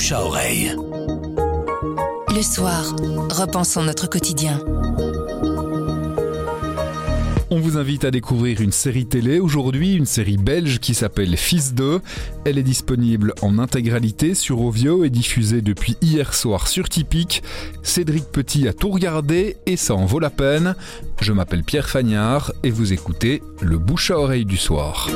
bouche à oreille. Le soir, repensons notre quotidien. On vous invite à découvrir une série télé aujourd'hui, une série belge qui s'appelle Fils 2. Elle est disponible en intégralité sur Ovio et diffusée depuis hier soir sur Typique. Cédric Petit a tout regardé et ça en vaut la peine. Je m'appelle Pierre Fagnard et vous écoutez le bouche à oreille du soir.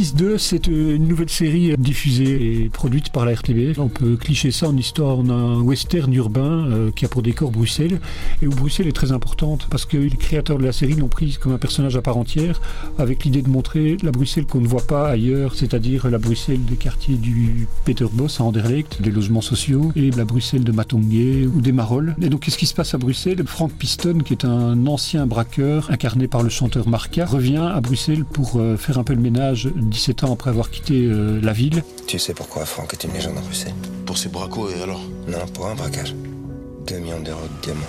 Fils 2, c'est euh, une nouvelle série diffusée et produite par la RTB. On peut clicher ça en histoire. On a un western urbain euh, qui a pour décor Bruxelles et où Bruxelles est très importante parce que les créateurs de la série l'ont prise comme un personnage à part entière avec l'idée de montrer la Bruxelles qu'on ne voit pas ailleurs, c'est-à-dire la Bruxelles des quartiers du Peterbos à Anderlecht, des logements sociaux et la Bruxelles de Matongué ou des Marolles. Et donc qu'est-ce qui se passe à Bruxelles? Frank Piston, qui est un ancien braqueur incarné par le chanteur Marca, revient à Bruxelles pour euh, faire un peu le ménage 17 ans après avoir quitté euh, la ville. Tu sais pourquoi Franck est une légende Bruxelles Pour ses bracos et alors? Non, pour un braquage. 2 millions d'euros de diamants.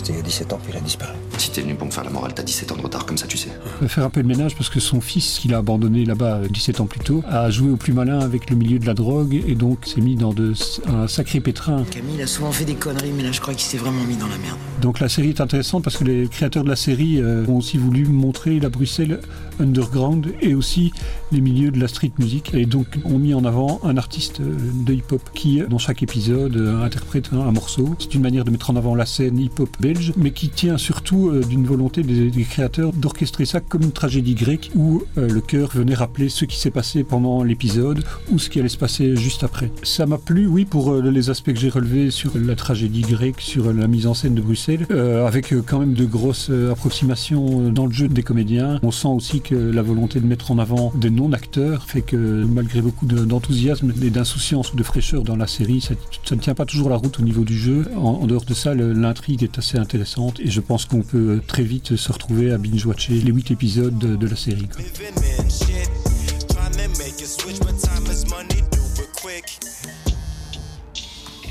C'était il y a 17 ans, puis il a disparu. Si t'es venu pour me faire la morale, t'as 17 ans de retard, comme ça tu sais. Il va faire un peu le ménage parce que son fils, qu'il a abandonné là-bas euh, 17 ans plus tôt, a joué au plus malin avec le milieu de la drogue et donc s'est mis dans de, un sacré pétrin. Camille a souvent fait des conneries, mais là je crois qu'il s'est vraiment mis dans la merde. Donc la série est intéressante parce que les créateurs de la série euh, ont aussi voulu montrer la Bruxelles underground et aussi les milieux de la street music et donc ont mis en avant un artiste euh, de hip-hop qui, dans chaque épisode, euh, interprète un, un morceau. C'est une manière de mettre en avant la scène hip-hop mais qui tient surtout euh, d'une volonté des, créateurs d'orchestrer ça comme une tragédie grecque où euh, le chœur venait rappeler ce qui s'est passé pendant l'épisode ou ce qui allait se passer juste après. Ça m'a plu, oui, pour euh, les aspects que j'ai relevés sur la tragédie grecque, sur la mise en scène de Bruxelles, avec quand même de grosses approximations dans le jeu des comédiens. On sent aussi que la volonté de mettre en avant des non-acteurs fait que malgré beaucoup de- d'enthousiasme et d'insouciance ou de fraîcheur dans la série, ça, ne tient pas toujours la route au niveau du jeu. En, en dehors de ça, l'intrigue est assez intéressante et je pense qu'on peut euh, très vite se retrouver à binge-watcher les 8 épisodes de, de la série. quoi.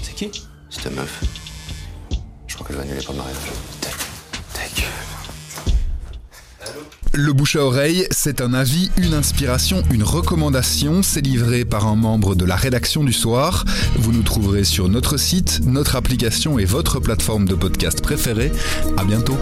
C'est qui? C'est ta meuf. Je crois qu'elle va annuler pour le mariage. Le bouche à oreille, c'est un avis, une inspiration, une recommandation. C'est livré par un membre de la rédaction du soir. Vous nous trouverez sur notre site, notre application et votre plateforme de podcast préférée. À bientôt.